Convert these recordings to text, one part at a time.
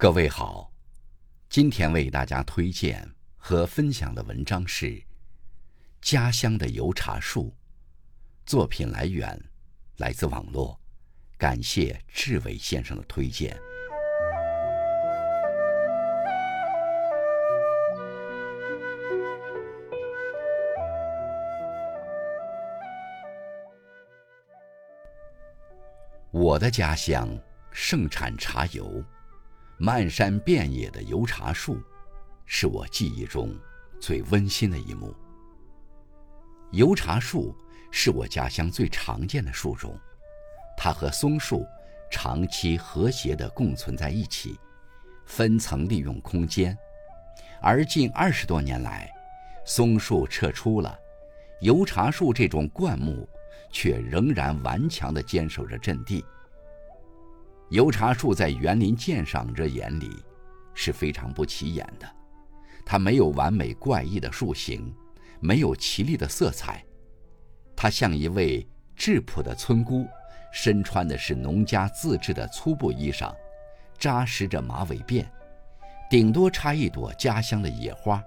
各位好，今天为大家推荐和分享的文章是《家乡的油茶树》，作品来源来自网络，感谢志伟先生的推荐。我的家乡盛产茶油。漫山遍野的油茶树，是我记忆中最温馨的一幕。油茶树是我家乡最常见的树种，它和松树长期和谐地共存在一起，分层利用空间。而近二十多年来，松树撤出了，油茶树这种灌木却仍然顽强地坚守着阵地。油茶树在园林鉴赏者眼里是非常不起眼的，它没有完美怪异的树形，没有绮丽的色彩，它像一位质朴的村姑，身穿的是农家自制的粗布衣裳，扎实着马尾辫，顶多插一朵家乡的野花，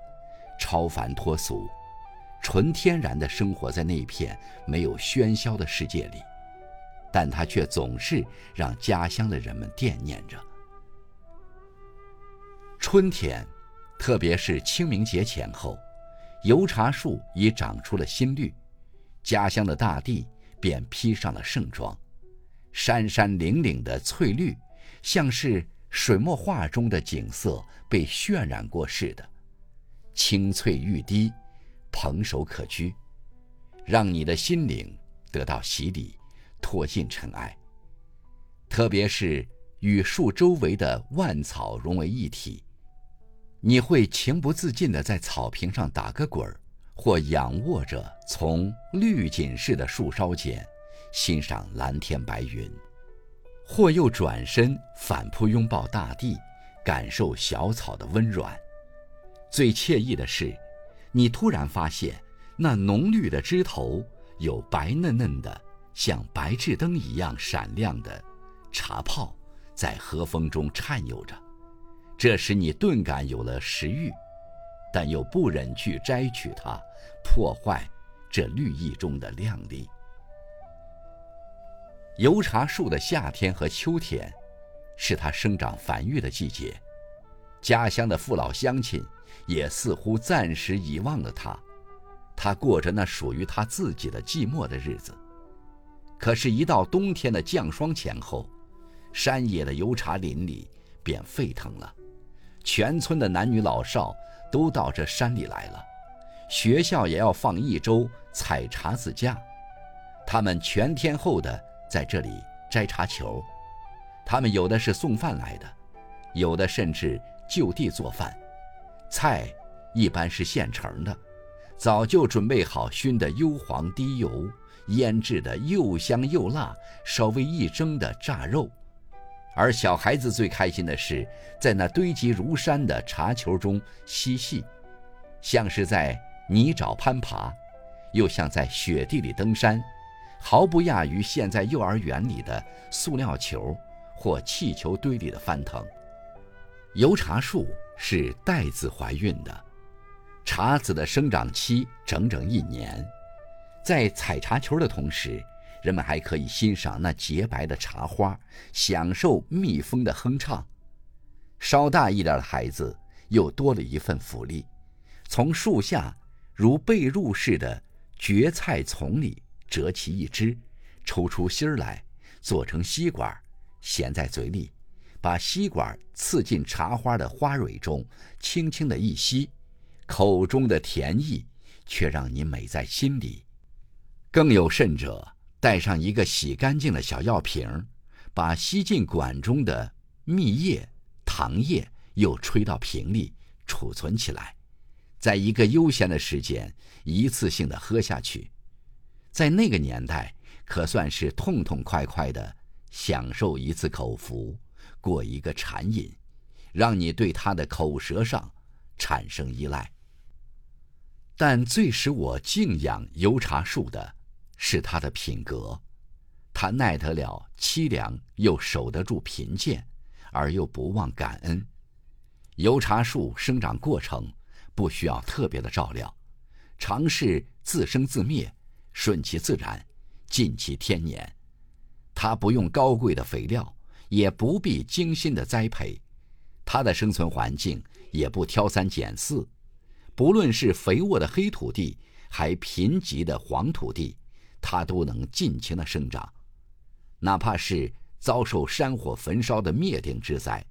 超凡脱俗，纯天然的生活在那片没有喧嚣的世界里。但它却总是让家乡的人们惦念着。春天，特别是清明节前后，油茶树已长出了新绿，家乡的大地便披上了盛装，山山岭岭的翠绿，像是水墨画中的景色被渲染过似的，青翠欲滴，蓬首可居，让你的心灵得到洗礼。拖进尘埃，特别是与树周围的万草融为一体，你会情不自禁地在草坪上打个滚儿，或仰卧着从绿锦似的树梢间欣赏蓝天白云，或又转身反扑拥抱大地，感受小草的温软。最惬意的是，你突然发现那浓绿的枝头有白嫩嫩的。像白炽灯一样闪亮的茶泡，在和风中颤悠着，这使你顿感有了食欲，但又不忍去摘取它，破坏这绿意中的亮丽。油茶树的夏天和秋天，是它生长繁育的季节，家乡的父老乡亲也似乎暂时遗忘了它，它过着那属于它自己的寂寞的日子。可是，一到冬天的降霜前后，山野的油茶林里便沸腾了，全村的男女老少都到这山里来了，学校也要放一周采茶子假，他们全天候的在这里摘茶球，他们有的是送饭来的，有的甚至就地做饭，菜一般是现成的，早就准备好熏得幽黄滴油。腌制的又香又辣，稍微一蒸的炸肉，而小孩子最开心的是在那堆积如山的茶球中嬉戏，像是在泥沼攀爬，又像在雪地里登山，毫不亚于现在幼儿园里的塑料球或气球堆里的翻腾。油茶树是带子怀孕的，茶籽的生长期整整一年。在采茶球的同时，人们还可以欣赏那洁白的茶花，享受蜜蜂的哼唱。稍大一点的孩子又多了一份福利，从树下如被褥似的蕨菜丛里折起一只，抽出芯儿来，做成吸管，衔在嘴里，把吸管刺进茶花的花蕊中，轻轻的一吸，口中的甜意却让你美在心里。更有甚者，带上一个洗干净的小药瓶，把吸进管中的蜜液、糖液又吹到瓶里储存起来，在一个悠闲的时间，一次性的喝下去，在那个年代可算是痛痛快快的享受一次口福，过一个馋瘾，让你对它的口舌上产生依赖。但最使我敬仰油茶树的。是他的品格，他耐得了凄凉，又守得住贫贱，而又不忘感恩。油茶树生长过程不需要特别的照料，尝试自生自灭，顺其自然，尽其天年。它不用高贵的肥料，也不必精心的栽培，它的生存环境也不挑三拣四。不论是肥沃的黑土地，还贫瘠的黄土地，它都能尽情的生长。哪怕是遭受山火焚烧的灭顶之灾，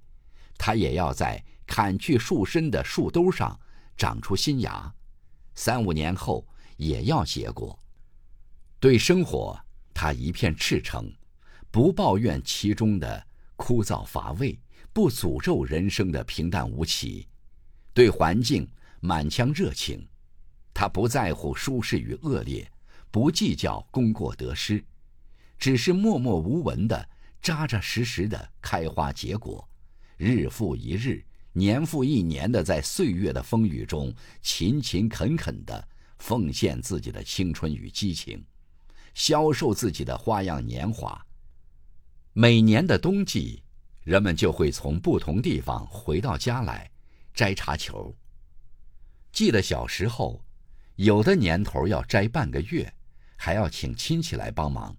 它也要在砍去树身的树兜上长出新芽，三五年后也要结果。对生活，它一片赤诚，不抱怨其中的枯燥乏味，不诅咒人生的平淡无奇。对环境。满腔热情，他不在乎舒适与恶劣，不计较功过得失，只是默默无闻的、扎扎实实的开花结果，日复一日、年复一年的在岁月的风雨中勤勤恳恳的奉献自己的青春与激情，销售自己的花样年华。每年的冬季，人们就会从不同地方回到家来摘茶球。记得小时候，有的年头要摘半个月，还要请亲戚来帮忙，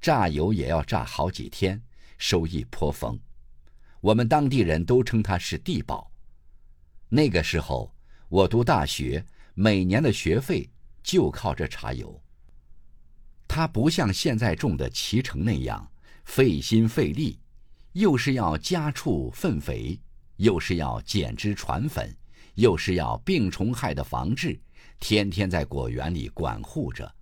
榨油也要榨好几天，收益颇丰。我们当地人都称它是地宝。那个时候，我读大学，每年的学费就靠这茶油。它不像现在种的脐橙那样费心费力，又是要家畜粪肥，又是要剪枝传粉。又是要病虫害的防治，天天在果园里管护着。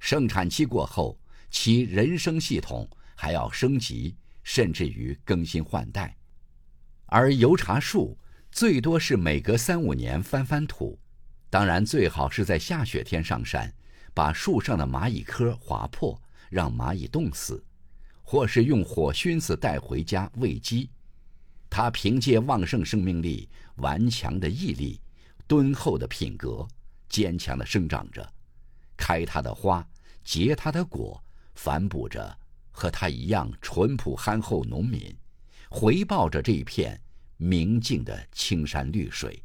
生产期过后，其人生系统还要升级，甚至于更新换代。而油茶树最多是每隔三五年翻翻土，当然最好是在下雪天上山，把树上的蚂蚁壳划破，让蚂蚁冻死，或是用火熏死带回家喂鸡。它凭借旺盛生命力、顽强的毅力、敦厚的品格，坚强的生长着，开它的花，结它的果，反哺着和它一样淳朴憨厚农民，回报着这片明净的青山绿水。